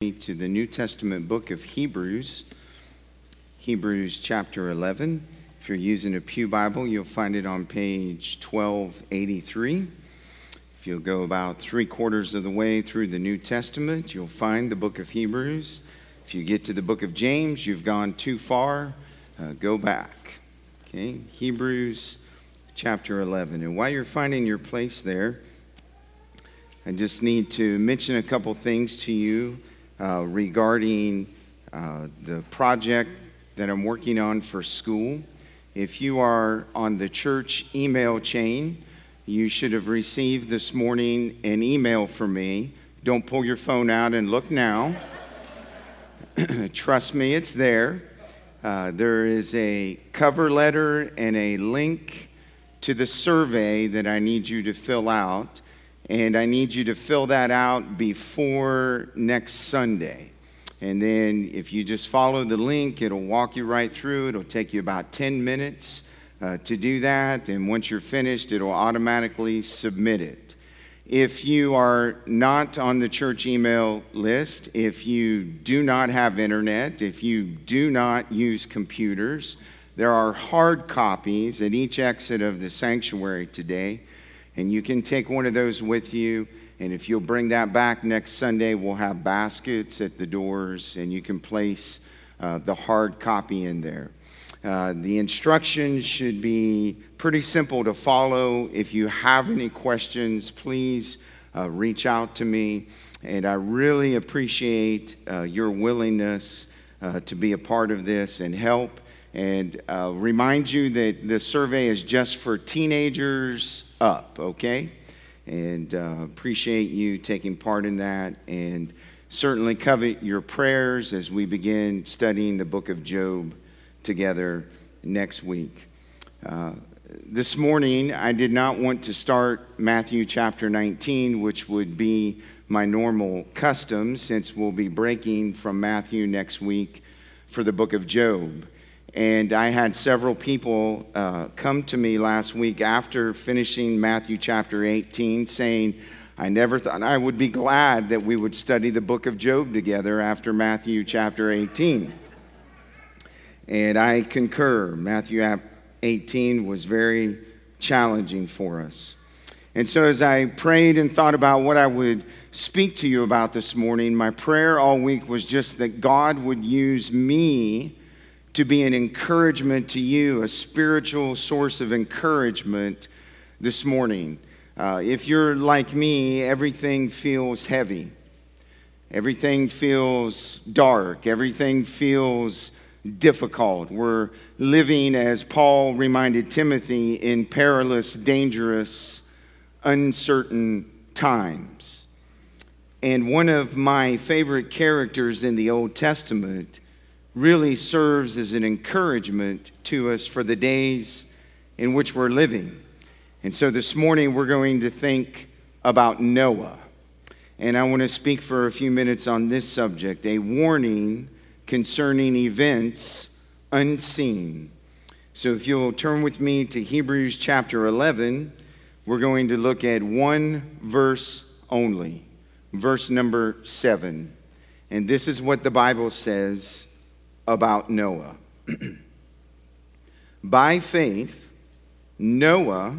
to the New Testament book of Hebrews, Hebrews chapter 11. If you're using a Pew Bible, you'll find it on page 1283. If you'll go about three quarters of the way through the New Testament, you'll find the book of Hebrews. If you get to the book of James, you've gone too far, uh, go back. Okay, Hebrews chapter 11. And while you're finding your place there, I just need to mention a couple things to you uh, regarding uh, the project that I'm working on for school. If you are on the church email chain, you should have received this morning an email from me. Don't pull your phone out and look now. Trust me, it's there. Uh, there is a cover letter and a link to the survey that I need you to fill out and I need you to fill that out before next Sunday. And then if you just follow the link, it'll walk you right through. It'll take you about 10 minutes uh, to do that. And once you're finished, it'll automatically submit it. If you are not on the church email list, if you do not have internet, if you do not use computers, there are hard copies at each exit of the sanctuary today and you can take one of those with you. And if you'll bring that back next Sunday, we'll have baskets at the doors, and you can place uh, the hard copy in there. Uh, the instructions should be pretty simple to follow. If you have any questions, please uh, reach out to me. And I really appreciate uh, your willingness uh, to be a part of this and help. And remind you that the survey is just for teenagers up, okay? And uh, appreciate you taking part in that. And certainly covet your prayers as we begin studying the book of Job together next week. Uh, this morning, I did not want to start Matthew chapter 19, which would be my normal custom since we'll be breaking from Matthew next week for the book of Job. And I had several people uh, come to me last week after finishing Matthew chapter 18 saying, I never thought I would be glad that we would study the book of Job together after Matthew chapter 18. And I concur. Matthew 18 was very challenging for us. And so, as I prayed and thought about what I would speak to you about this morning, my prayer all week was just that God would use me to be an encouragement to you, a spiritual source of encouragement this morning. Uh, if you're like me, everything feels heavy. Everything feels dark. Everything feels difficult. We're living, as Paul reminded Timothy, in perilous, dangerous, uncertain times. And one of my favorite characters in the Old Testament really serves as an encouragement to us for the days in which we're living. And so this morning we're going to think about Noah. And I want to speak for a few minutes on this subject a warning concerning events unseen. So if you'll turn with me to Hebrews chapter 11, we're going to look at one verse only, verse number 7. And this is what the Bible says about Noah. by faith, Noah,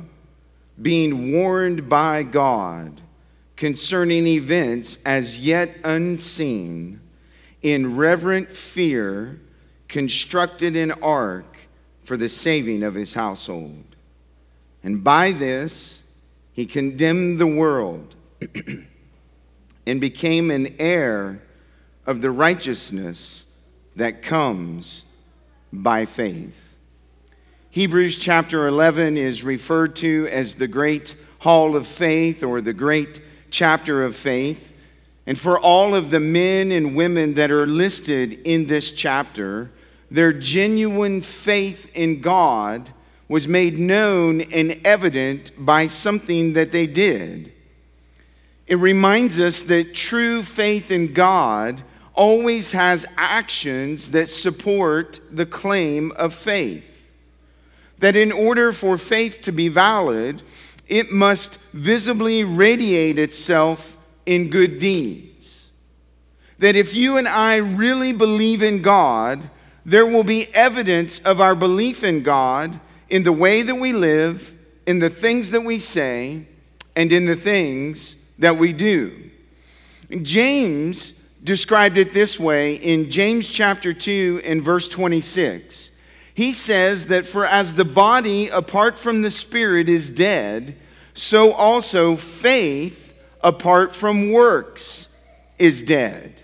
being warned by God concerning events as yet unseen, in reverent fear, constructed an ark for the saving of his household. And by this, he condemned the world and became an heir of the righteousness that comes by faith. Hebrews chapter 11 is referred to as the great hall of faith or the great chapter of faith. And for all of the men and women that are listed in this chapter, their genuine faith in God was made known and evident by something that they did. It reminds us that true faith in God always has actions that support the claim of faith. That in order for faith to be valid, it must visibly radiate itself in good deeds. that if you and I really believe in God, there will be evidence of our belief in God in the way that we live, in the things that we say, and in the things that we do. James described it this way in James chapter 2 and verse 26. He says that for as the body apart from the spirit is dead, so also faith apart from works is dead.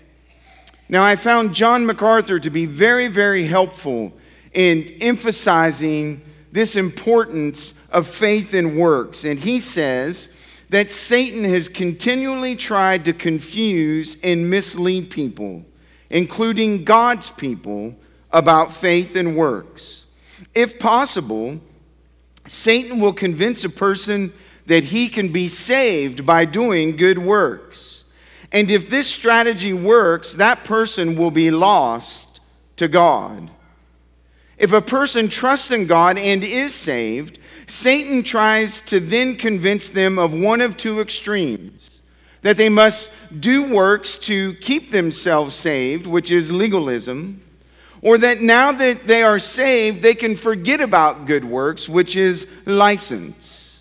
Now, I found John MacArthur to be very, very helpful in emphasizing this importance of faith and works. And he says that Satan has continually tried to confuse and mislead people, including God's people, about faith and works. If possible, Satan will convince a person that he can be saved by doing good works. And if this strategy works, that person will be lost to God. If a person trusts in God and is saved, Satan tries to then convince them of one of two extremes that they must do works to keep themselves saved, which is legalism, or that now that they are saved, they can forget about good works, which is license.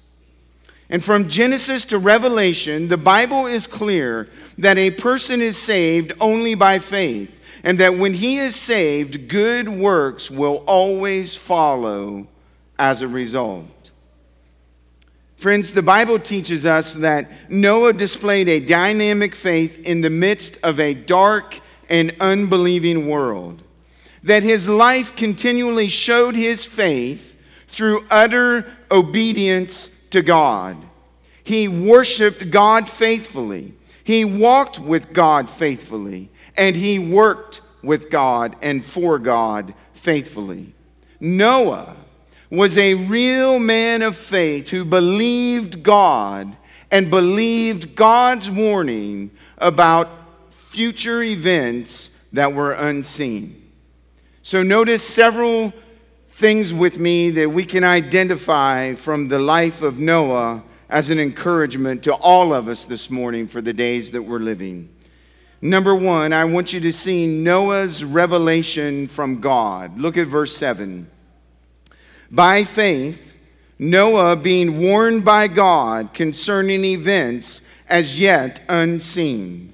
And from Genesis to Revelation, the Bible is clear that a person is saved only by faith, and that when he is saved, good works will always follow as a result. Friends, the Bible teaches us that Noah displayed a dynamic faith in the midst of a dark and unbelieving world. That his life continually showed his faith through utter obedience to God. He worshiped God faithfully. He walked with God faithfully. And he worked with God and for God faithfully. Noah was a real man of faith who believed God and believed God's warning about future events that were unseen. So, notice several things with me that we can identify from the life of Noah as an encouragement to all of us this morning for the days that we're living. Number one, I want you to see Noah's revelation from God. Look at verse 7. By faith, Noah, being warned by God concerning events as yet unseen.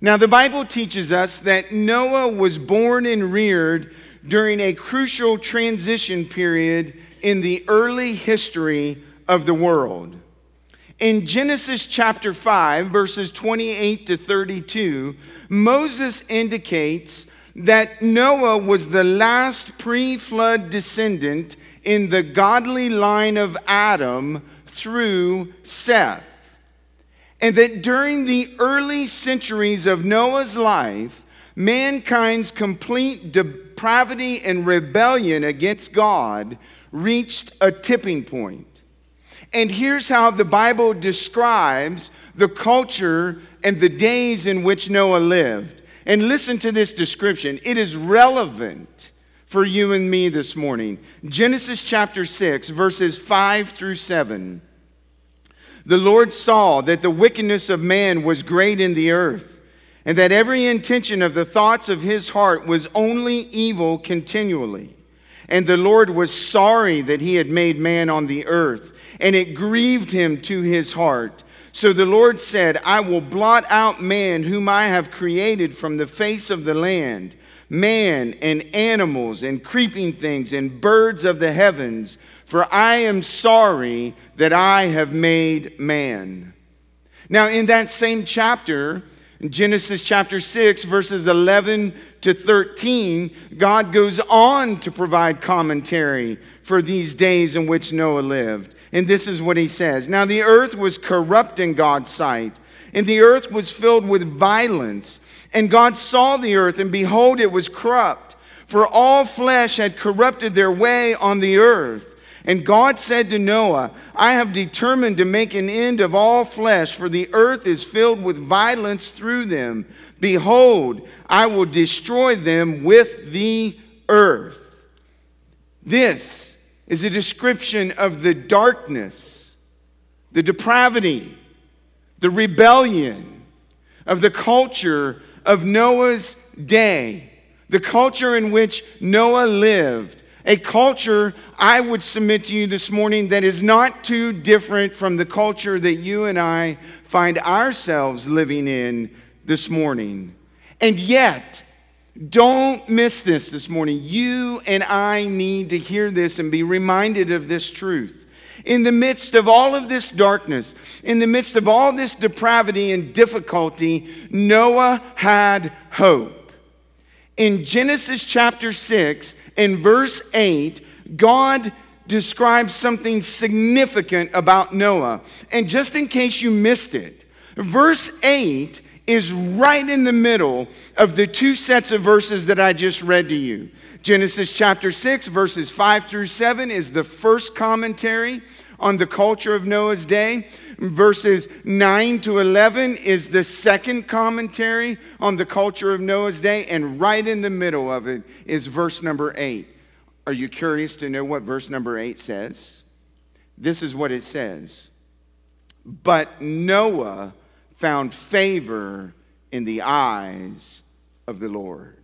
Now, the Bible teaches us that Noah was born and reared during a crucial transition period in the early history of the world. In Genesis chapter 5, verses 28 to 32, Moses indicates that Noah was the last pre flood descendant in the godly line of Adam through Seth. And that during the early centuries of Noah's life, mankind's complete depravity and rebellion against God reached a tipping point. And here's how the Bible describes the culture and the days in which Noah lived. And listen to this description, it is relevant for you and me this morning. Genesis chapter 6, verses 5 through 7. The Lord saw that the wickedness of man was great in the earth, and that every intention of the thoughts of his heart was only evil continually. And the Lord was sorry that he had made man on the earth, and it grieved him to his heart. So the Lord said, I will blot out man whom I have created from the face of the land man and animals and creeping things and birds of the heavens, for I am sorry that I have made man. Now, in that same chapter, Genesis chapter 6, verses 11 to 13, God goes on to provide commentary for these days in which Noah lived. And this is what he says Now the earth was corrupt in God's sight, and the earth was filled with violence. And God saw the earth, and behold, it was corrupt, for all flesh had corrupted their way on the earth. And God said to Noah, I have determined to make an end of all flesh, for the earth is filled with violence through them. Behold, I will destroy them with the earth. This is a description of the darkness, the depravity, the rebellion of the culture of Noah's day, the culture in which Noah lived, a culture I would submit to you this morning that is not too different from the culture that you and I find ourselves living in this morning. And yet, don't miss this this morning. You and I need to hear this and be reminded of this truth. In the midst of all of this darkness, in the midst of all this depravity and difficulty, Noah had hope. In Genesis chapter 6 in verse 8, God describes something significant about Noah. And just in case you missed it, verse 8 is right in the middle of the two sets of verses that I just read to you. Genesis chapter 6, verses 5 through 7 is the first commentary on the culture of Noah's day. Verses 9 to 11 is the second commentary on the culture of Noah's day. And right in the middle of it is verse number 8. Are you curious to know what verse number 8 says? This is what it says. But Noah found favor in the eyes of the Lord.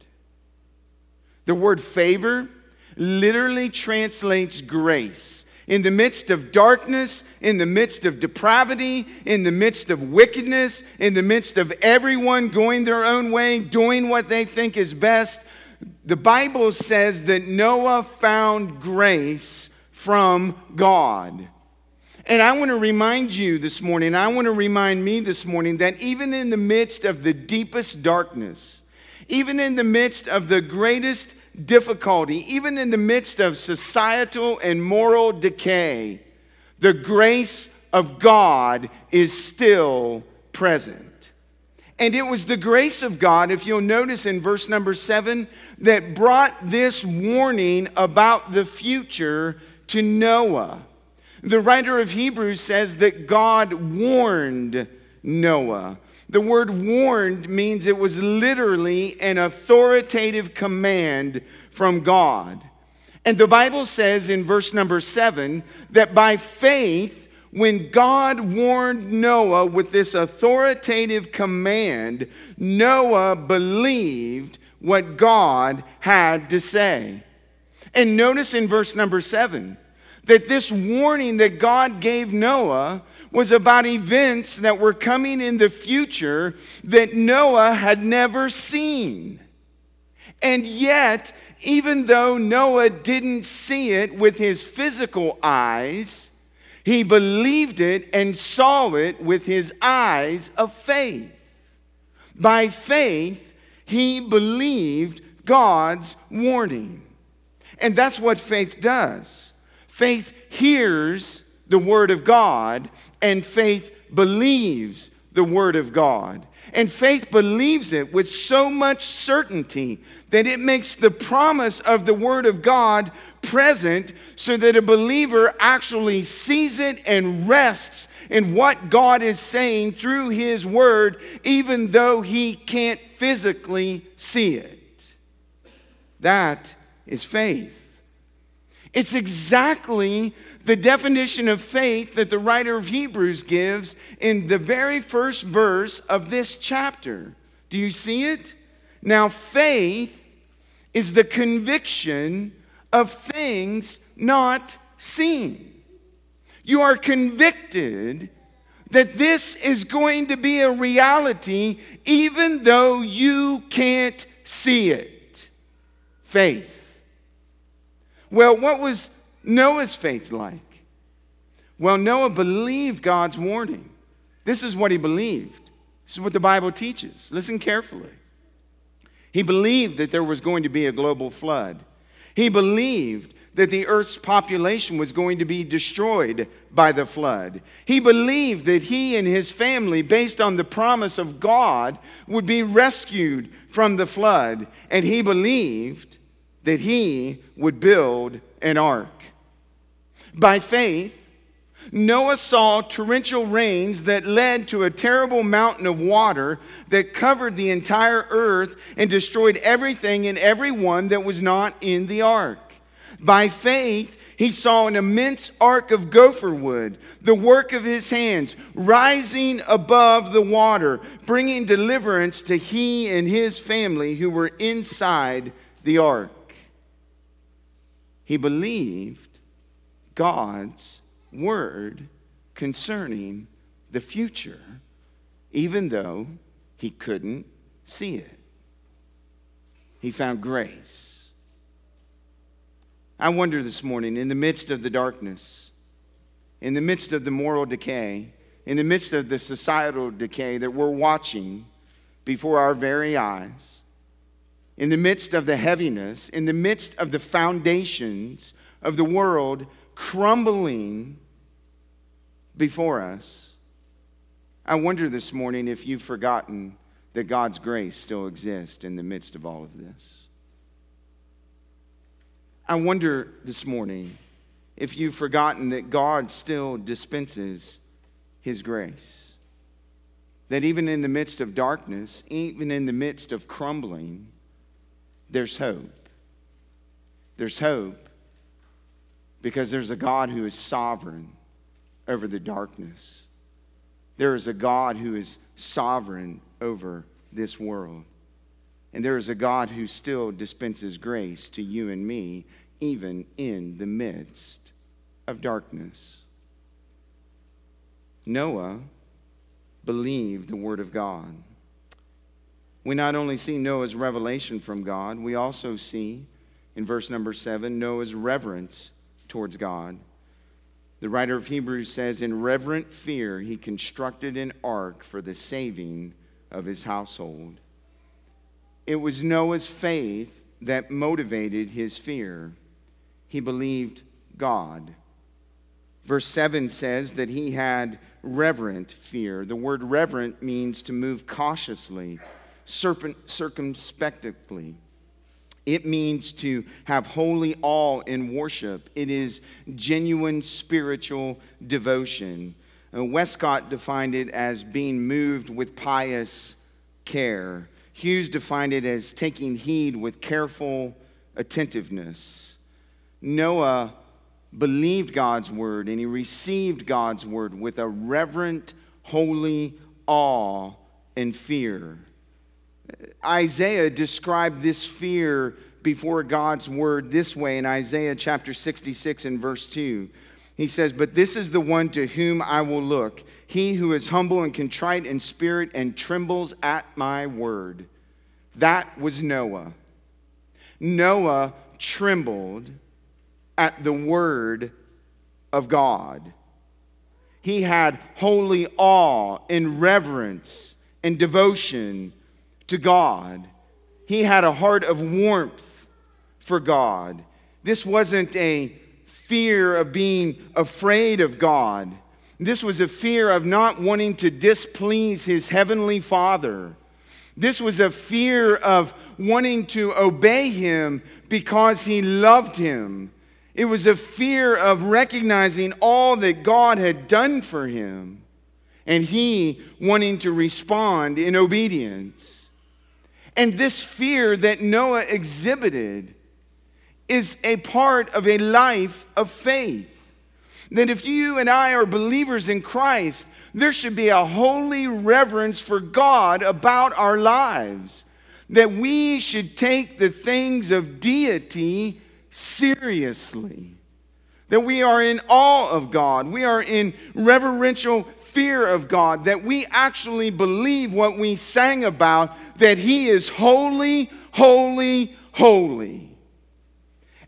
The word favor literally translates grace. In the midst of darkness, in the midst of depravity, in the midst of wickedness, in the midst of everyone going their own way, doing what they think is best, the Bible says that Noah found grace from God. And I want to remind you this morning, I want to remind me this morning that even in the midst of the deepest darkness, even in the midst of the greatest difficulty, even in the midst of societal and moral decay, the grace of God is still present. And it was the grace of God, if you'll notice in verse number seven, that brought this warning about the future to Noah. The writer of Hebrews says that God warned Noah. The word warned means it was literally an authoritative command from God. And the Bible says in verse number seven that by faith, when God warned Noah with this authoritative command, Noah believed what God had to say. And notice in verse number seven that this warning that God gave Noah was about events that were coming in the future that Noah had never seen. And yet, even though Noah didn't see it with his physical eyes, he believed it and saw it with his eyes of faith. By faith, he believed God's warning. And that's what faith does. Faith hears the Word of God, and faith believes the Word of God. And faith believes it with so much certainty that it makes the promise of the Word of God present so that a believer actually sees it and rests in what God is saying through His Word, even though he can't physically see it. That is faith. It's exactly the definition of faith that the writer of Hebrews gives in the very first verse of this chapter. Do you see it? Now, faith is the conviction of things not seen. You are convicted that this is going to be a reality even though you can't see it. Faith. Well, what was Noah's faith like? Well, Noah believed God's warning. This is what he believed. This is what the Bible teaches. Listen carefully. He believed that there was going to be a global flood. He believed that the earth's population was going to be destroyed by the flood. He believed that he and his family, based on the promise of God, would be rescued from the flood. And he believed that he would build an ark. By faith, Noah saw torrential rains that led to a terrible mountain of water that covered the entire earth and destroyed everything and everyone that was not in the ark. By faith, He saw an immense ark of gopher wood, the work of his hands, rising above the water, bringing deliverance to he and his family who were inside the ark. He believed God's word concerning the future, even though he couldn't see it. He found grace. I wonder this morning, in the midst of the darkness, in the midst of the moral decay, in the midst of the societal decay that we're watching before our very eyes, in the midst of the heaviness, in the midst of the foundations of the world crumbling before us, I wonder this morning if you've forgotten that God's grace still exists in the midst of all of this. I wonder this morning if you've forgotten that God still dispenses His grace. That even in the midst of darkness, even in the midst of crumbling, there's hope. There's hope because there's a God who is sovereign over the darkness. There is a God who is sovereign over this world. And there is a God who still dispenses grace to you and me, even in the midst of darkness. Noah believed the word of God. We not only see Noah's revelation from God, we also see in verse number seven Noah's reverence towards God. The writer of Hebrews says, In reverent fear, he constructed an ark for the saving of his household. It was Noah's faith that motivated his fear. He believed God. Verse 7 says that he had reverent fear. The word reverent means to move cautiously, circumspectly. It means to have holy awe in worship. It is genuine spiritual devotion. Uh, Westcott defined it as being moved with pious care. Hughes defined it as taking heed with careful attentiveness. Noah believed God's word and he received God's word with a reverent, holy awe and fear. Isaiah described this fear before God's word this way in Isaiah chapter 66 and verse 2. He says, But this is the one to whom I will look he who is humble and contrite in spirit and trembles at my word. That was Noah. Noah trembled at the word of God. He had holy awe and reverence and devotion to God. He had a heart of warmth for God. This wasn't a fear of being afraid of God. This was a fear of not wanting to displease his heavenly Father. This was a fear of wanting to obey him because he loved him. It was a fear of recognizing all that God had done for him and he wanting to respond in obedience. And this fear that Noah exhibited is a part of a life of faith that if you and I are believers in Christ, there should be a holy reverence for God about our lives. That we should take the things of deity seriously. That we are in awe of God. We are in reverential fear of God. That we actually believe what we sang about that He is holy, holy, holy.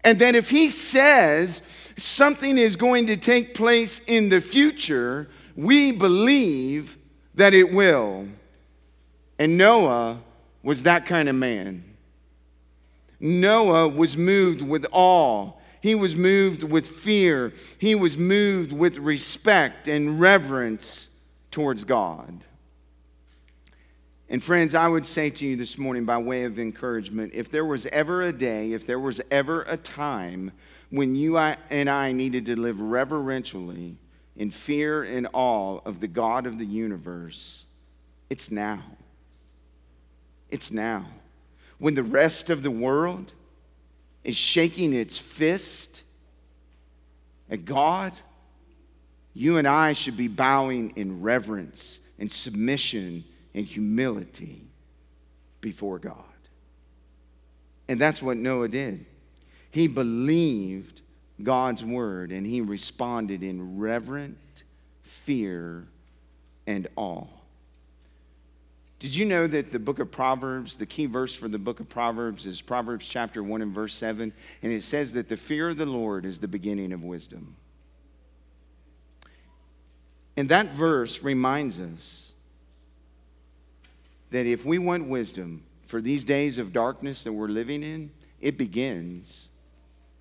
And that if He says something is going to take place in the future, we believe that it will. And Noah was that kind of man. Noah was moved with awe. He was moved with fear. He was moved with respect and reverence towards God. And friends, I would say to you this morning, by way of encouragement, if there was ever a day, if there was ever a time when you and I needed to live reverentially in fear and awe of the God of the universe, it's now. It's now. When the rest of the world is shaking its fist at God, you and I should be bowing in reverence and submission and humility before God. And that's what Noah did. He believed God's word and he responded in reverent fear and awe. Did you know that the book of Proverbs, the key verse for the book of Proverbs is Proverbs chapter 1 and verse 7? And it says that the fear of the Lord is the beginning of wisdom. And that verse reminds us that if we want wisdom for these days of darkness that we're living in, it begins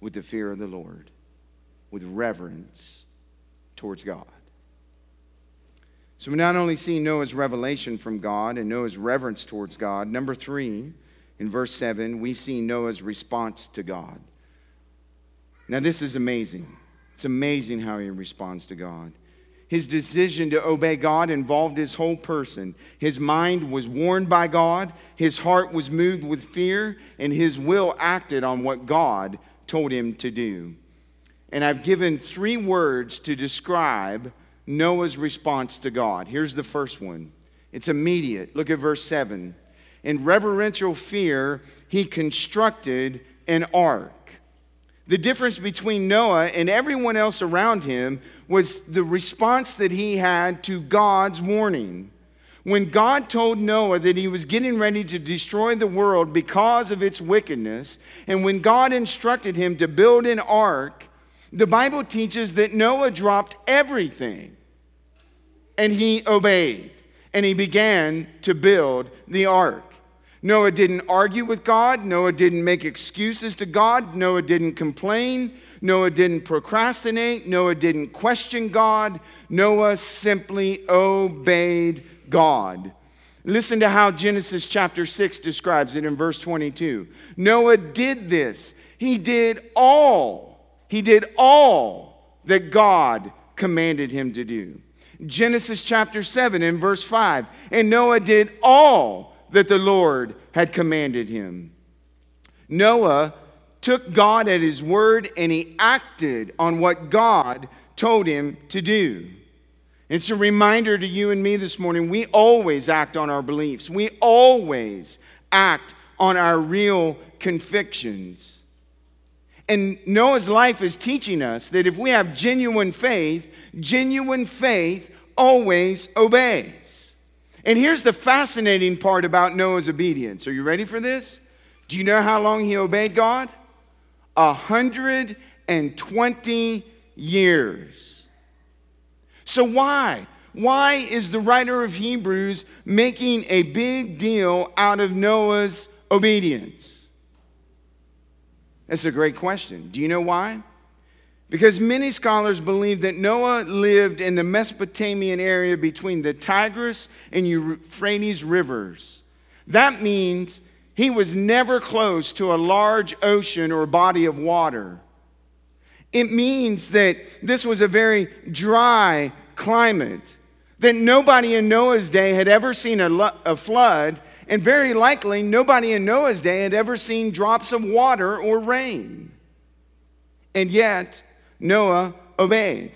with the fear of the Lord, with reverence towards God. So we not only see Noah's revelation from God and Noah's reverence towards God, number three, in verse 7, we see Noah's response to God. Now, this is amazing. It's amazing how he responds to God. His decision to obey God involved his whole person. His mind was warned by God, his heart was moved with fear, and his will acted on what God told him to do. And I've given three words to describe Noah's response to God. Here's the first one it's immediate. Look at verse 7. In reverential fear, he constructed an ark. The difference between Noah and everyone else around him was the response that he had to God's warning. When God told Noah that he was getting ready to destroy the world because of its wickedness, and when God instructed him to build an ark, the Bible teaches that Noah dropped everything and he obeyed and he began to build the ark. Noah didn't argue with God. Noah didn't make excuses to God. Noah didn't complain. Noah didn't procrastinate. Noah didn't question God. Noah simply obeyed God. Listen to how Genesis chapter 6 describes it in verse 22. Noah did this. He did all, he did all that God commanded him to do. Genesis chapter 7 and verse 5. And Noah did all that the Lord had commanded him. Noah took God at his word and he acted on what God told him to do. It's a reminder to you and me this morning we always act on our beliefs, we always act on our real convictions. And Noah's life is teaching us that if we have genuine faith, genuine faith always obeys. And here's the fascinating part about Noah's obedience. Are you ready for this? Do you know how long he obeyed God? A hundred and twenty years. So, why? Why is the writer of Hebrews making a big deal out of Noah's obedience? That's a great question. Do you know why? Because many scholars believe that Noah lived in the Mesopotamian area between the Tigris and Euphrates rivers. That means he was never close to a large ocean or body of water. It means that this was a very dry climate, that nobody in Noah's day had ever seen a, a flood, and very likely nobody in Noah's day had ever seen drops of water or rain. And yet, Noah obeyed.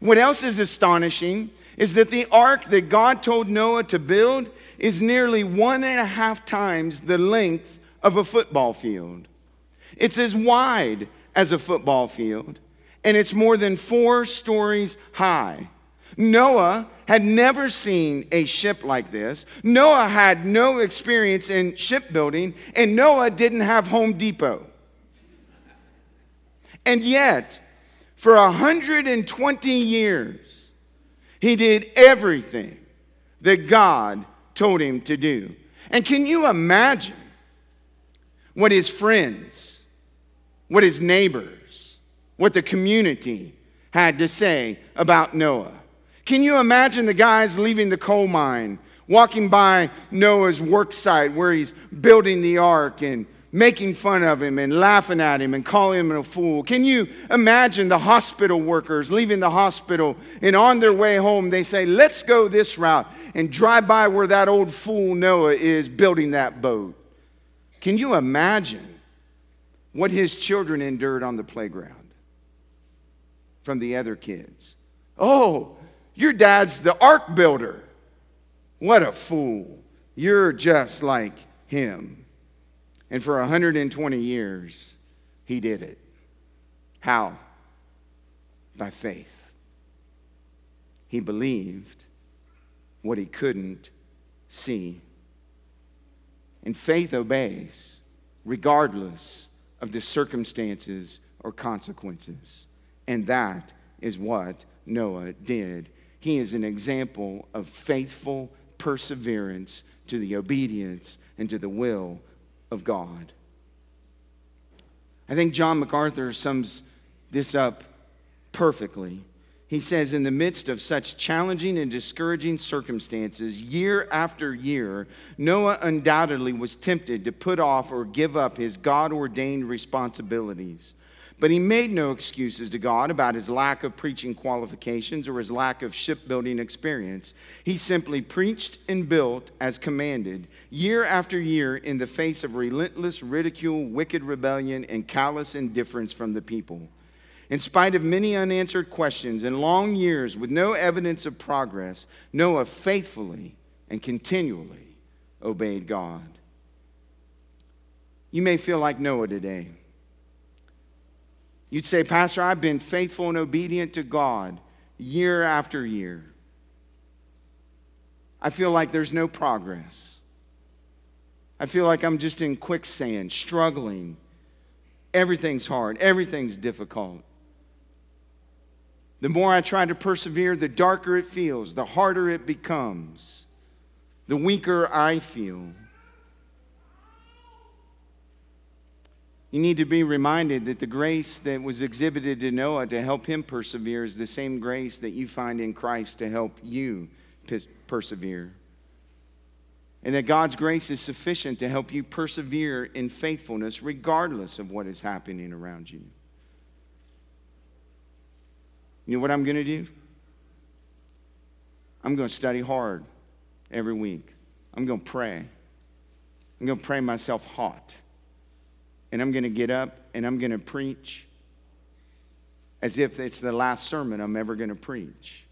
What else is astonishing is that the ark that God told Noah to build is nearly one and a half times the length of a football field. It's as wide as a football field, and it's more than four stories high. Noah had never seen a ship like this. Noah had no experience in shipbuilding, and Noah didn't have Home Depot. And yet, for 120 years, he did everything that God told him to do. And can you imagine what his friends, what his neighbors, what the community had to say about Noah? Can you imagine the guys leaving the coal mine, walking by Noah's work site where he's building the ark and making fun of him and laughing at him and calling him a fool. Can you imagine the hospital workers leaving the hospital and on their way home they say, Let's go this route and drive by where that old fool Noah is building that boat? Can you imagine what his children endured on the playground? from the other kids. Oh, your dad's the ark builder. What a fool. You're just like him. And for 120 years, he did it. How? By faith. He believed what he couldn't see. And faith obeys, regardless of the circumstances or consequences. And that is what Noah did. He is an example of faithful perseverance to the obedience and to the will of God. I think John MacArthur sums this up perfectly. He says, in the midst of such challenging and discouraging circumstances, year after year, Noah undoubtedly was tempted to put off or give up his God ordained responsibilities. But he made no excuses to God about his lack of preaching qualifications or his lack of shipbuilding experience. He simply preached and built as commanded, year after year, in the face of relentless ridicule, wicked rebellion, and callous indifference from the people. In spite of many unanswered questions and long years with no evidence of progress, Noah faithfully and continually obeyed God. You may feel like Noah today. You'd say, Pastor, I've been faithful and obedient to God year after year. I feel like there's no progress. I feel like I'm just in quicksand, struggling. Everything's hard, everything's difficult. The more I try to persevere, the darker it feels, the harder it becomes, the weaker I feel. You need to be reminded that the grace that was exhibited to Noah to help him persevere is the same grace that you find in Christ to help you persevere. And that God's grace is sufficient to help you persevere in faithfulness regardless of what is happening around you. You know what I'm going to do? I'm going to study hard every week. I'm going to pray. I'm going to pray myself hot and I'm going to get up and I'm going to preach as if it's the last sermon I'm ever going to preach.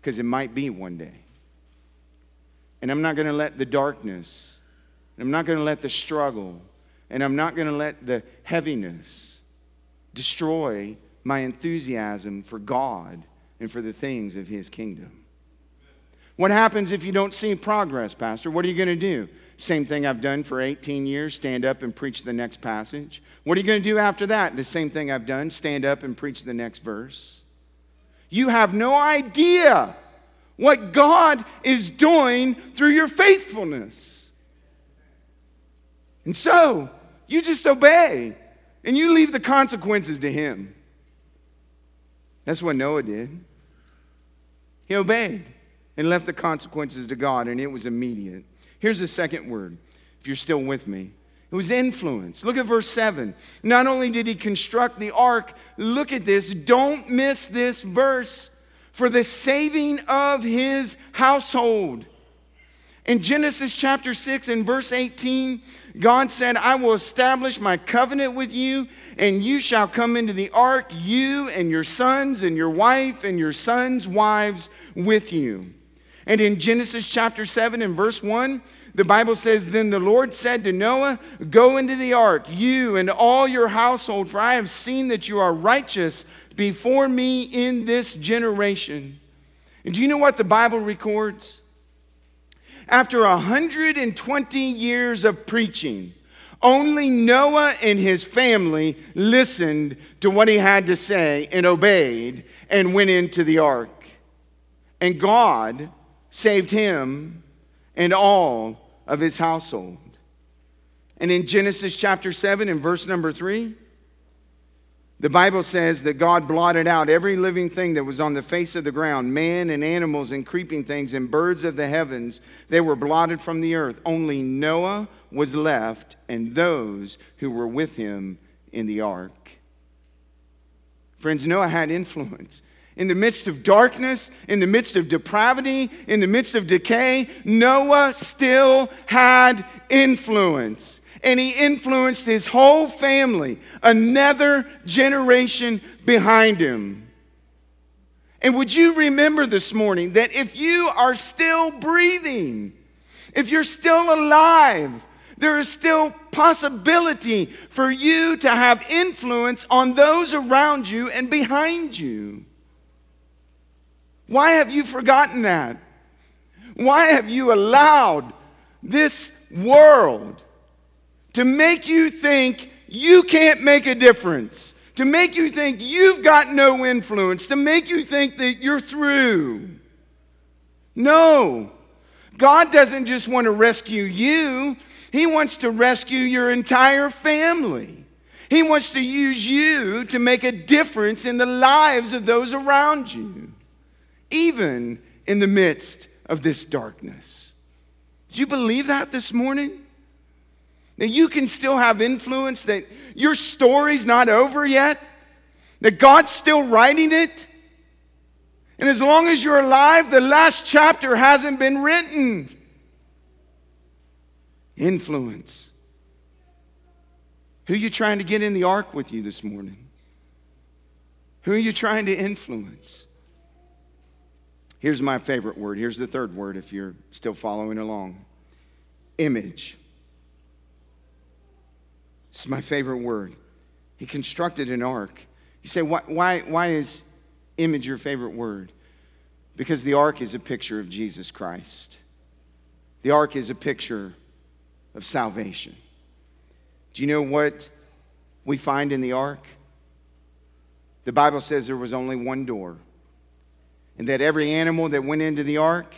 Because it might be one day. And I'm not going to let the darkness, I'm not going to let the struggle, and I'm not going to let the heaviness destroy my enthusiasm for God and for the things of His kingdom. What happens if you don't see progress, Pastor? What are you going to do? Same thing I've done for 18 years stand up and preach the next passage. What are you going to do after that? The same thing I've done stand up and preach the next verse. You have no idea what God is doing through your faithfulness. And so, you just obey and you leave the consequences to Him. That's what Noah did. He obeyed and left the consequences to God, and it was immediate. Here's the second word, if you're still with me. It was influence. Look at verse 7. Not only did he construct the ark, look at this. Don't miss this verse for the saving of his household. In Genesis chapter 6 and verse 18, God said, I will establish my covenant with you, and you shall come into the ark, you and your sons and your wife and your sons' wives with you. And in Genesis chapter 7 and verse 1, the Bible says, Then the Lord said to Noah, Go into the ark, you and all your household, for I have seen that you are righteous before me in this generation. And do you know what the Bible records? After 120 years of preaching, only Noah and his family listened to what he had to say and obeyed and went into the ark. And God saved him and all of his household. And in Genesis chapter 7 and verse number 3, the Bible says that God blotted out every living thing that was on the face of the ground man and animals and creeping things and birds of the heavens. They were blotted from the earth. Only Noah was left and those who were with him in the ark. Friends, Noah had influence in the midst of darkness, in the midst of depravity, in the midst of decay, Noah still had influence. And he influenced his whole family, another generation behind him. And would you remember this morning that if you are still breathing, if you're still alive, there is still possibility for you to have influence on those around you and behind you. Why have you forgotten that? Why have you allowed this world to make you think you can't make a difference? To make you think you've got no influence? To make you think that you're through? No. God doesn't just want to rescue you, He wants to rescue your entire family. He wants to use you to make a difference in the lives of those around you, even in the midst of this darkness. Do you believe that this morning? That you can still have influence, that your story's not over yet, that God's still writing it. And as long as you're alive, the last chapter hasn't been written. Influence. Who are you trying to get in the ark with you this morning? Who are you trying to influence? Here's my favorite word. Here's the third word if you're still following along image. Is my favorite word. He constructed an ark. You say, why, why, why is image your favorite word? Because the ark is a picture of Jesus Christ. The ark is a picture of salvation. Do you know what we find in the ark? The Bible says there was only one door and that every animal that went into the ark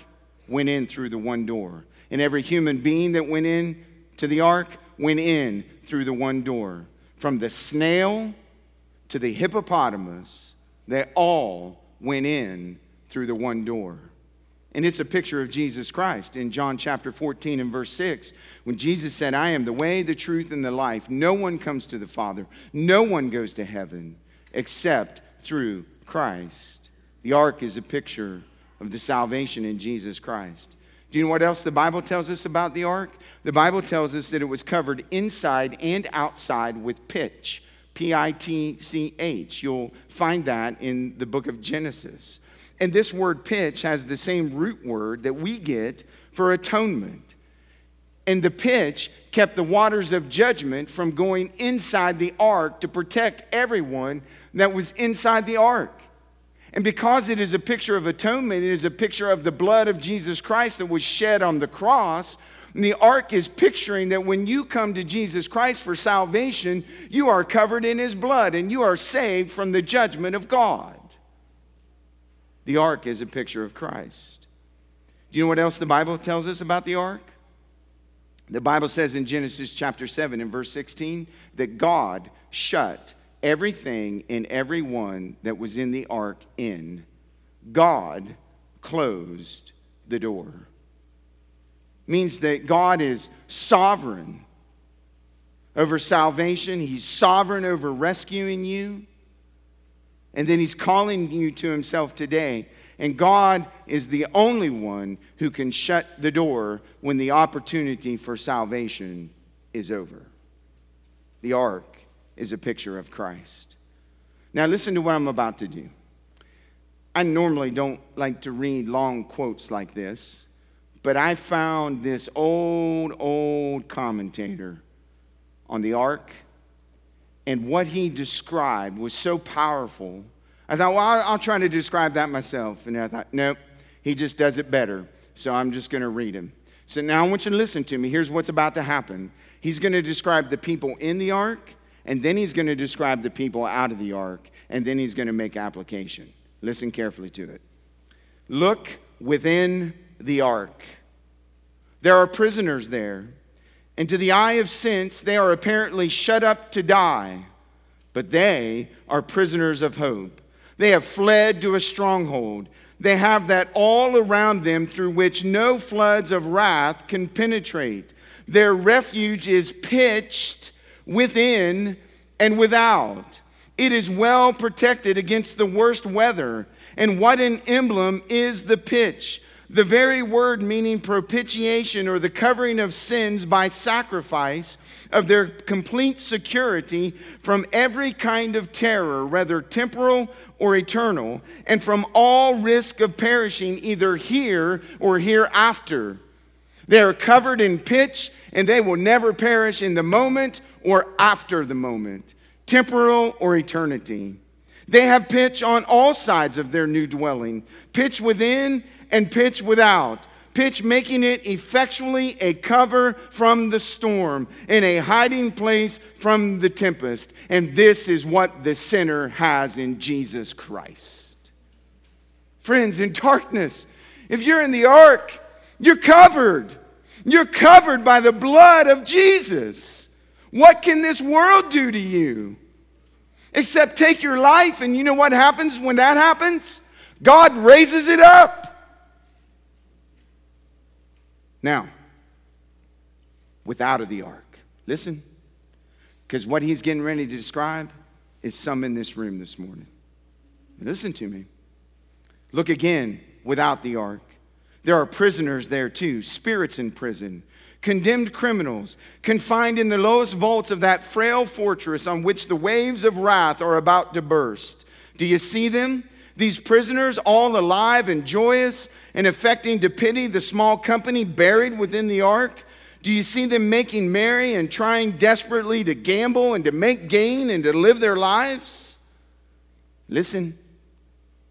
went in through the one door. And every human being that went in to the ark went in through the one door. From the snail to the hippopotamus, they all went in through the one door. And it's a picture of Jesus Christ in John chapter 14 and verse 6. When Jesus said, I am the way, the truth, and the life, no one comes to the Father, no one goes to heaven except through Christ. The ark is a picture of the salvation in Jesus Christ. Do you know what else the Bible tells us about the ark? The Bible tells us that it was covered inside and outside with pitch. P I T C H. You'll find that in the book of Genesis. And this word pitch has the same root word that we get for atonement. And the pitch kept the waters of judgment from going inside the ark to protect everyone that was inside the ark. And because it is a picture of atonement, it is a picture of the blood of Jesus Christ that was shed on the cross. And the ark is picturing that when you come to Jesus Christ for salvation, you are covered in his blood and you are saved from the judgment of God. The ark is a picture of Christ. Do you know what else the Bible tells us about the ark? The Bible says in Genesis chapter 7 and verse 16 that God shut everything and everyone that was in the ark in, God closed the door. Means that God is sovereign over salvation, He's sovereign over rescuing you, and then He's calling you to Himself today. And God is the only one who can shut the door when the opportunity for salvation is over. The ark is a picture of Christ. Now, listen to what I'm about to do. I normally don't like to read long quotes like this, but I found this old, old commentator on the ark, and what he described was so powerful. I thought, well, I'll, I'll try to describe that myself. And I thought, nope, he just does it better. So I'm just going to read him. So now I want you to listen to me. Here's what's about to happen. He's going to describe the people in the ark, and then he's going to describe the people out of the ark, and then he's going to make application. Listen carefully to it. Look within the ark. There are prisoners there, and to the eye of sense, they are apparently shut up to die, but they are prisoners of hope. They have fled to a stronghold. They have that all around them through which no floods of wrath can penetrate. Their refuge is pitched within and without. It is well protected against the worst weather. And what an emblem is the pitch! the very word meaning propitiation or the covering of sins by sacrifice, of their complete security from every kind of terror, whether temporal or eternal, and from all risk of perishing either here or hereafter. They are covered in pitch, and they will never perish in the moment or after the moment, temporal or eternity. They have pitch on all sides of their new dwelling pitch within and pitch without. Pitch making it effectually a cover from the storm and a hiding place from the tempest. And this is what the sinner has in Jesus Christ. Friends, in darkness, if you're in the ark, you're covered. You're covered by the blood of Jesus. What can this world do to you? Except take your life, and you know what happens when that happens? God raises it up. Now, without of the ark. Listen, because what he's getting ready to describe is some in this room this morning. Listen to me. Look again without the ark. There are prisoners there too, spirits in prison, condemned criminals, confined in the lowest vaults of that frail fortress on which the waves of wrath are about to burst. Do you see them? These prisoners, all alive and joyous and affecting to pity the small company buried within the ark? Do you see them making merry and trying desperately to gamble and to make gain and to live their lives? Listen,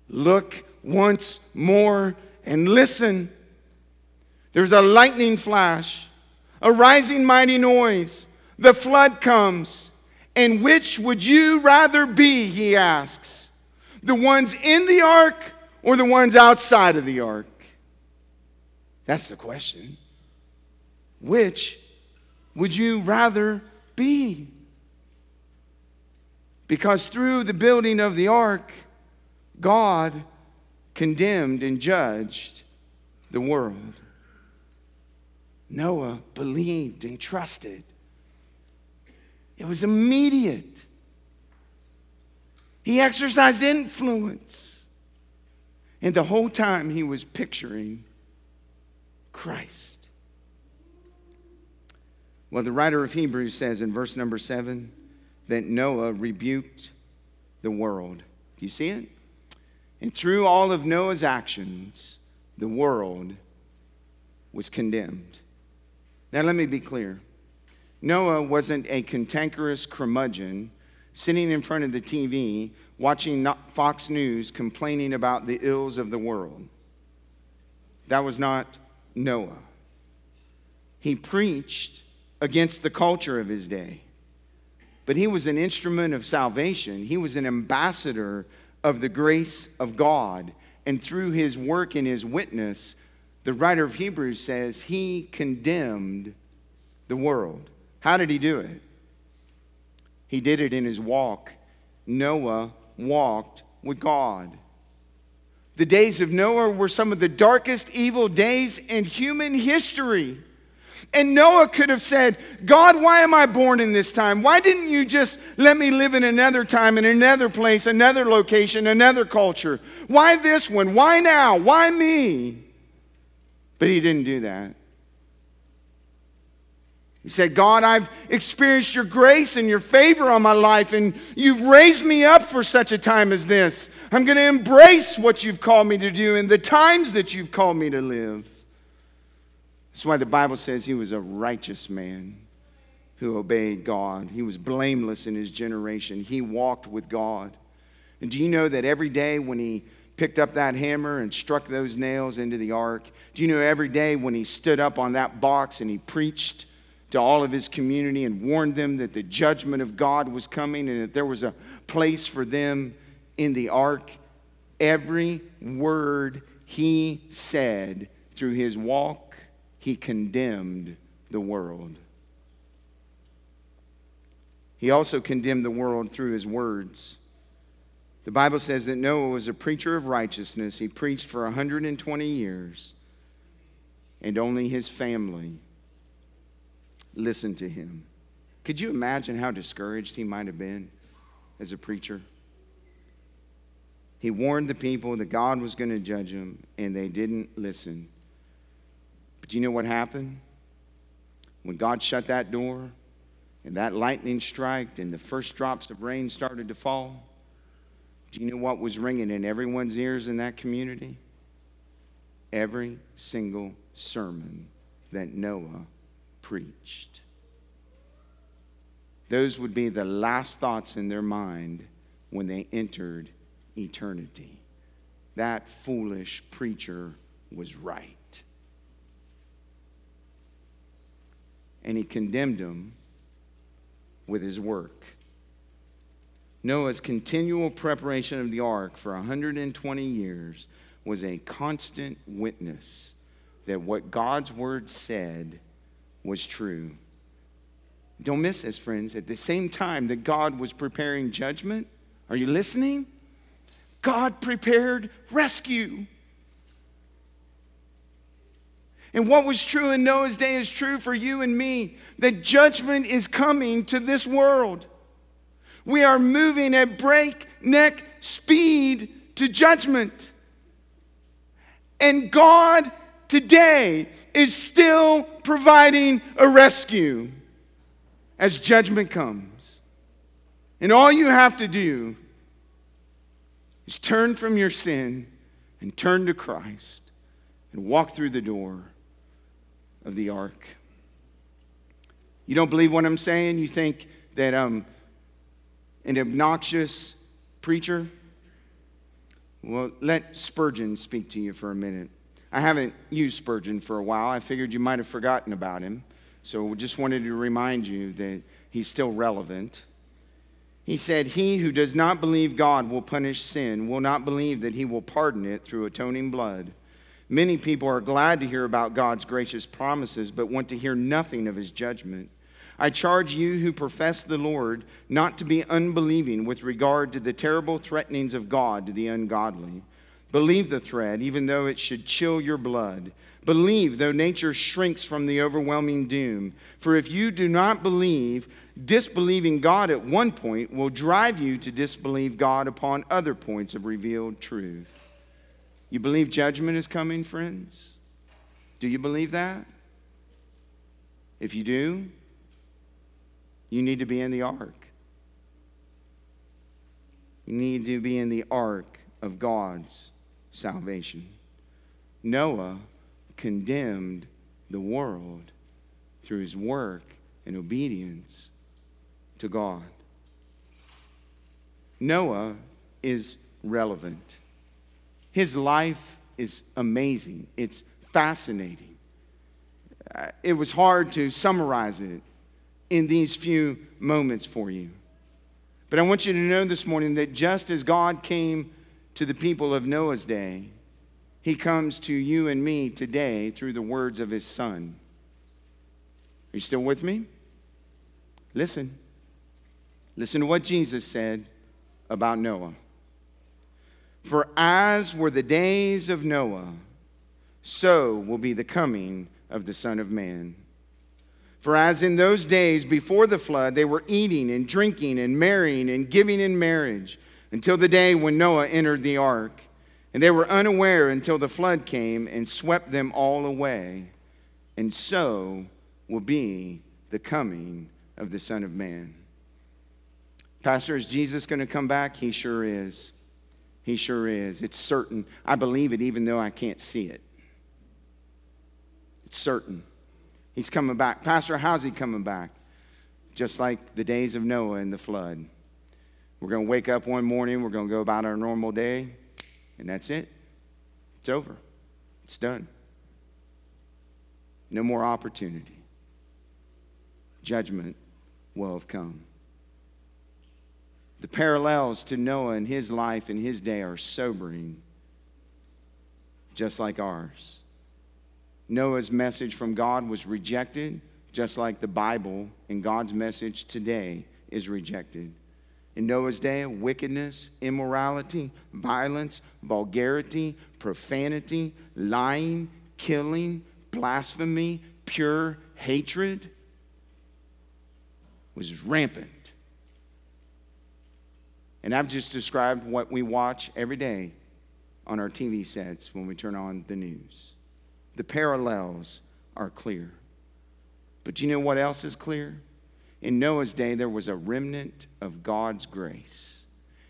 look once more and listen. There's a lightning flash, a rising mighty noise. The flood comes. And which would you rather be? He asks. The ones in the ark or the ones outside of the ark? That's the question. Which would you rather be? Because through the building of the ark, God condemned and judged the world. Noah believed and trusted. It was immediate. He exercised influence. And the whole time he was picturing Christ. Well, the writer of Hebrews says in verse number seven that Noah rebuked the world. You see it? And through all of Noah's actions, the world was condemned. Now, let me be clear Noah wasn't a cantankerous curmudgeon sitting in front of the TV watching Fox News complaining about the ills of the world. That was not Noah. He preached against the culture of his day, but he was an instrument of salvation. He was an ambassador of the grace of God. And through his work and his witness, the writer of Hebrews says he condemned the world. How did he do it? He did it in his walk. Noah walked with God. The days of Noah were some of the darkest evil days in human history. And Noah could have said, God, why am I born in this time? Why didn't you just let me live in another time, in another place, another location, another culture? Why this one? Why now? Why me? But he didn't do that. He said, God, I've experienced your grace and your favor on my life, and you've raised me up for such a time as this. I'm going to embrace what you've called me to do and the times that you've called me to live. That's why the Bible says he was a righteous man who obeyed God. He was blameless in his generation. He walked with God. And do you know that every day when he picked up that hammer and struck those nails into the ark, do you know every day when he stood up on that box and he preached to all of his community and warned them that the judgment of God was coming and that there was a place for them in the ark? Every word he said through his walk he condemned the world. He also condemned the world through his words. The Bible says that Noah was a preacher of righteousness. He preached for 120 years, and only his family listened to him. Could you imagine how discouraged he might have been as a preacher? He warned the people that God was going to judge them, and they didn't listen. But do you know what happened? When God shut that door and that lightning struck and the first drops of rain started to fall, do you know what was ringing in everyone's ears in that community? Every single sermon that Noah preached. Those would be the last thoughts in their mind when they entered eternity. That foolish preacher was right. And he condemned them with his work. Noah's continual preparation of the ark for 120 years was a constant witness that what God's word said was true. Don't miss this, friends. At the same time that God was preparing judgment, are you listening? God prepared rescue. And what was true in Noah's day is true for you and me that judgment is coming to this world. We are moving at breakneck speed to judgment. And God today is still providing a rescue as judgment comes. And all you have to do is turn from your sin and turn to Christ and walk through the door of the ark. You don't believe what I'm saying? You think that I'm an obnoxious preacher? Well, let Spurgeon speak to you for a minute. I haven't used Spurgeon for a while. I figured you might have forgotten about him. So just wanted to remind you that he's still relevant. He said, He who does not believe God will punish sin will not believe that he will pardon it through atoning blood. Many people are glad to hear about God's gracious promises, but want to hear nothing of his judgment. I charge you who profess the Lord not to be unbelieving with regard to the terrible threatenings of God to the ungodly. Believe the threat, even though it should chill your blood. Believe, though nature shrinks from the overwhelming doom. For if you do not believe, disbelieving God at one point will drive you to disbelieve God upon other points of revealed truth. You believe judgment is coming, friends? Do you believe that? If you do, you need to be in the ark. You need to be in the ark of God's salvation. Noah condemned the world through his work and obedience to God. Noah is relevant. His life is amazing, it's fascinating. Uh, it was hard to summarize it in these few moments for you. But I want you to know this morning that just as God came to the people of Noah's day, he comes to you and me today through the words of his son. Are you still with me? Listen. Listen to what Jesus said about Noah. For as were the days of Noah, so will be the coming of the Son of Man. For as in those days before the flood, they were eating and drinking and marrying and giving in marriage until the day when Noah entered the ark. And they were unaware until the flood came and swept them all away. And so will be the coming of the Son of Man. Pastor, is Jesus going to come back? He sure is. He sure is. It's certain. I believe it even though I can't see it. It's certain. He's coming back. Pastor, how's he coming back? Just like the days of Noah and the flood. We're going to wake up one morning, we're going to go about our normal day, and that's it. It's over. It's done. No more opportunity. Judgment will have come. The parallels to Noah and his life and his day are sobering, just like ours. Noah's message from God was rejected, just like the Bible and God's message today is rejected. In Noah's day, wickedness, immorality, violence, vulgarity, profanity, lying, killing, blasphemy, pure hatred was rampant. And I've just described what we watch every day on our TV sets when we turn on the news. The parallels are clear. But you know what else is clear? In Noah's day, there was a remnant of God's grace.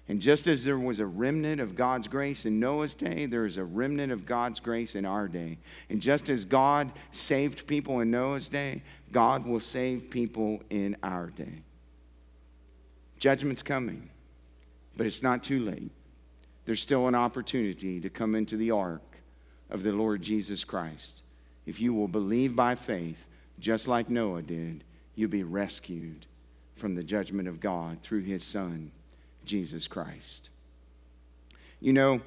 And just as there was a remnant of God's grace in Noah's day, there is a remnant of God's grace in our day. And just as God saved people in Noah's day, God will save people in our day. Judgment's coming, but it's not too late. There's still an opportunity to come into the ark of the Lord Jesus Christ. If you will believe by faith, just like Noah did, you'll be rescued from the judgment of God through his Son. Jesus Christ. You know,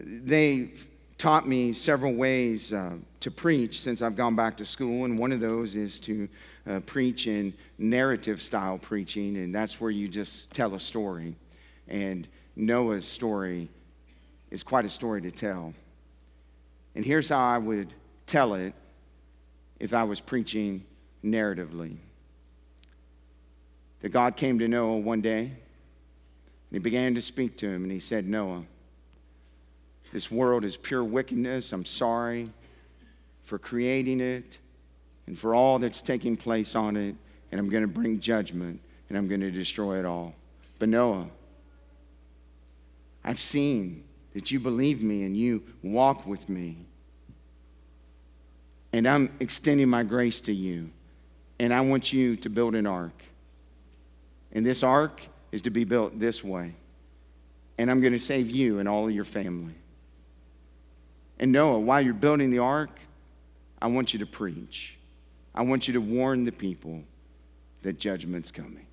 they've taught me several ways uh, to preach since I've gone back to school, and one of those is to uh, preach in narrative style preaching, and that's where you just tell a story. And Noah's story is quite a story to tell. And here's how I would tell it if I was preaching narratively that God came to Noah one day and he began to speak to him, and he said, Noah, this world is pure wickedness. I'm sorry for creating it and for all that's taking place on it, and I'm going to bring judgment and I'm going to destroy it all. But Noah, I've seen that you believe me and you walk with me. And I'm extending my grace to you. And I want you to build an ark. And this ark is to be built this way. And I'm going to save you and all of your family. And Noah, while you're building the ark, I want you to preach. I want you to warn the people that judgment's coming.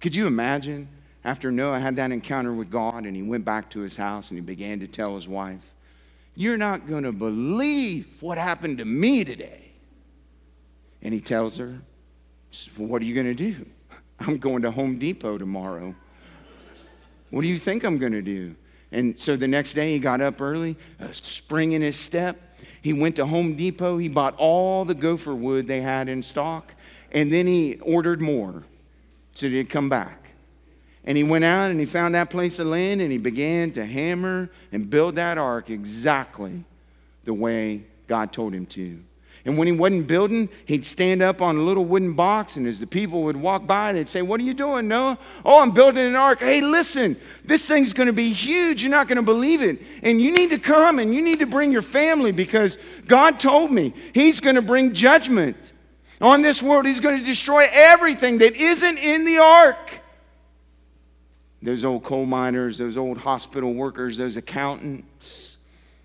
Could you imagine after Noah had that encounter with God and he went back to his house and he began to tell his wife, You're not going to believe what happened to me today. And he tells her, well, What are you going to do? I'm going to Home Depot tomorrow. What do you think I'm going to do? And so the next day he got up early, a spring in his step. He went to Home Depot. He bought all the gopher wood they had in stock. And then he ordered more so he'd come back. And he went out and he found that place of land and he began to hammer and build that ark exactly the way God told him to. And when he wasn't building, he'd stand up on a little wooden box, and as the people would walk by, they'd say, What are you doing, Noah? Oh, I'm building an ark. Hey, listen, this thing's going to be huge. You're not going to believe it. And you need to come and you need to bring your family because God told me He's going to bring judgment on this world. He's going to destroy everything that isn't in the ark. Those old coal miners, those old hospital workers, those accountants,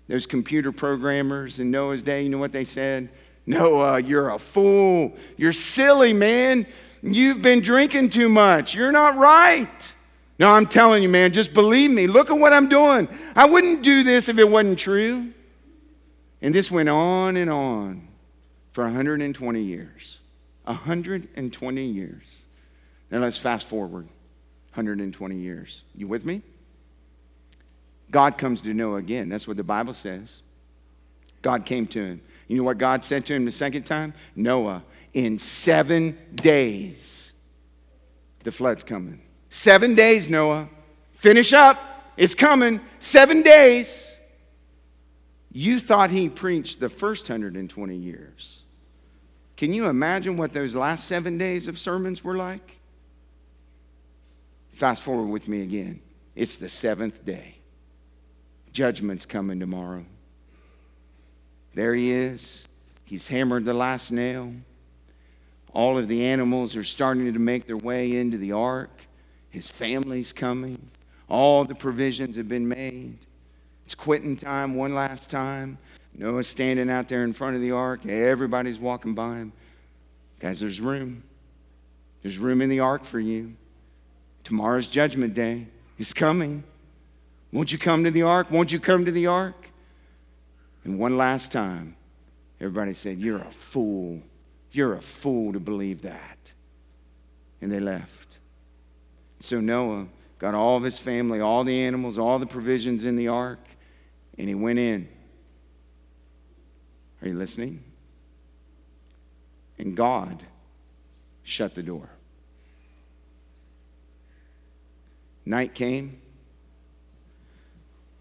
those computer programmers in Noah's day, you know what they said? Noah, you're a fool. You're silly, man. You've been drinking too much. You're not right. No, I'm telling you, man, just believe me. Look at what I'm doing. I wouldn't do this if it wasn't true. And this went on and on for 120 years. 120 years. Now let's fast forward 120 years. You with me? God comes to Noah again. That's what the Bible says. God came to him. You know what God said to him the second time? Noah, in seven days, the flood's coming. Seven days, Noah. Finish up. It's coming. Seven days. You thought he preached the first 120 years. Can you imagine what those last seven days of sermons were like? Fast forward with me again. It's the seventh day. Judgment's coming tomorrow. There he is. He's hammered the last nail. All of the animals are starting to make their way into the ark. His family's coming. All the provisions have been made. It's quitting time one last time. Noah's standing out there in front of the ark. Everybody's walking by him. Guys, there's room. There's room in the ark for you. Tomorrow's judgment day. He's coming. Won't you come to the ark? Won't you come to the ark? And one last time, everybody said, You're a fool. You're a fool to believe that. And they left. So Noah got all of his family, all the animals, all the provisions in the ark, and he went in. Are you listening? And God shut the door. Night came.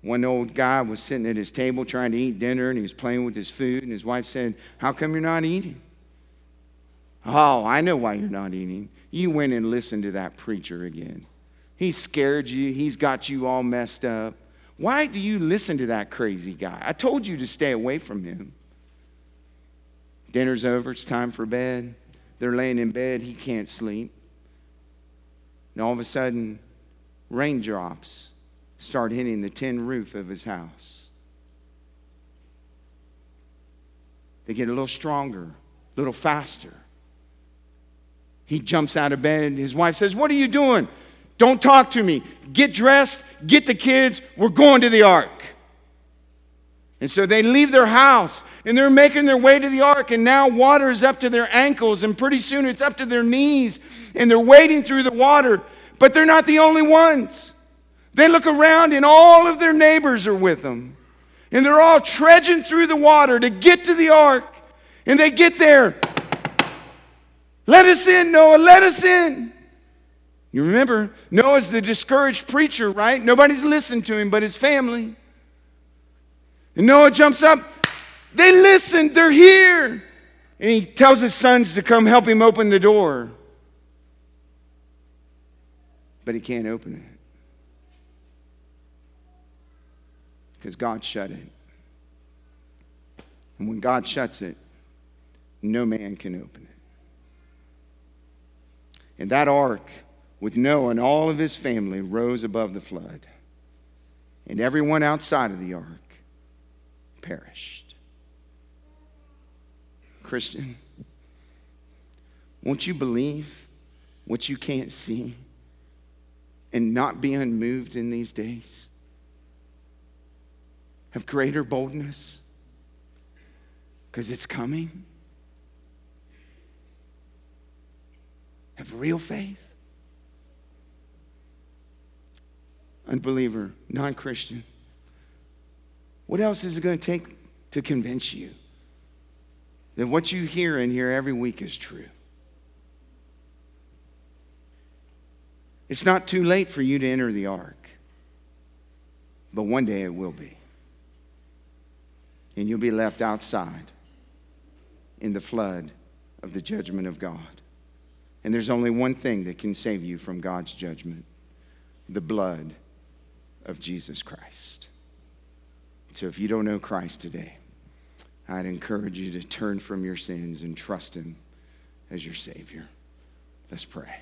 One old guy was sitting at his table trying to eat dinner and he was playing with his food, and his wife said, How come you're not eating? Oh, I know why you're not eating. You went and listened to that preacher again. He scared you, he's got you all messed up. Why do you listen to that crazy guy? I told you to stay away from him. Dinner's over, it's time for bed. They're laying in bed, he can't sleep. And all of a sudden, raindrops start hitting the tin roof of his house. They get a little stronger, a little faster. He jumps out of bed. His wife says, What are you doing? Don't talk to me. Get dressed, get the kids. We're going to the ark. And so they leave their house and they're making their way to the ark, and now water is up to their ankles, and pretty soon it's up to their knees, and they're wading through the water. But they're not the only ones. They look around, and all of their neighbors are with them. And they're all trudging through the water to get to the ark. And they get there. Let us in, Noah, let us in. You remember, Noah's the discouraged preacher, right? Nobody's listened to him but his family. And Noah jumps up. They listened, they're here. And he tells his sons to come help him open the door. But he can't open it because God shut it. And when God shuts it, no man can open it. And that ark with Noah and all of his family rose above the flood. And everyone outside of the ark perished. Christian, won't you believe what you can't see and not be unmoved in these days? Have greater boldness because it's coming. Have real faith. Unbeliever, non Christian. What else is it going to take to convince you that what you hear in here every week is true? It's not too late for you to enter the ark, but one day it will be. And you'll be left outside in the flood of the judgment of God. And there's only one thing that can save you from God's judgment the blood of Jesus Christ. So if you don't know Christ today, I'd encourage you to turn from your sins and trust Him as your Savior. Let's pray.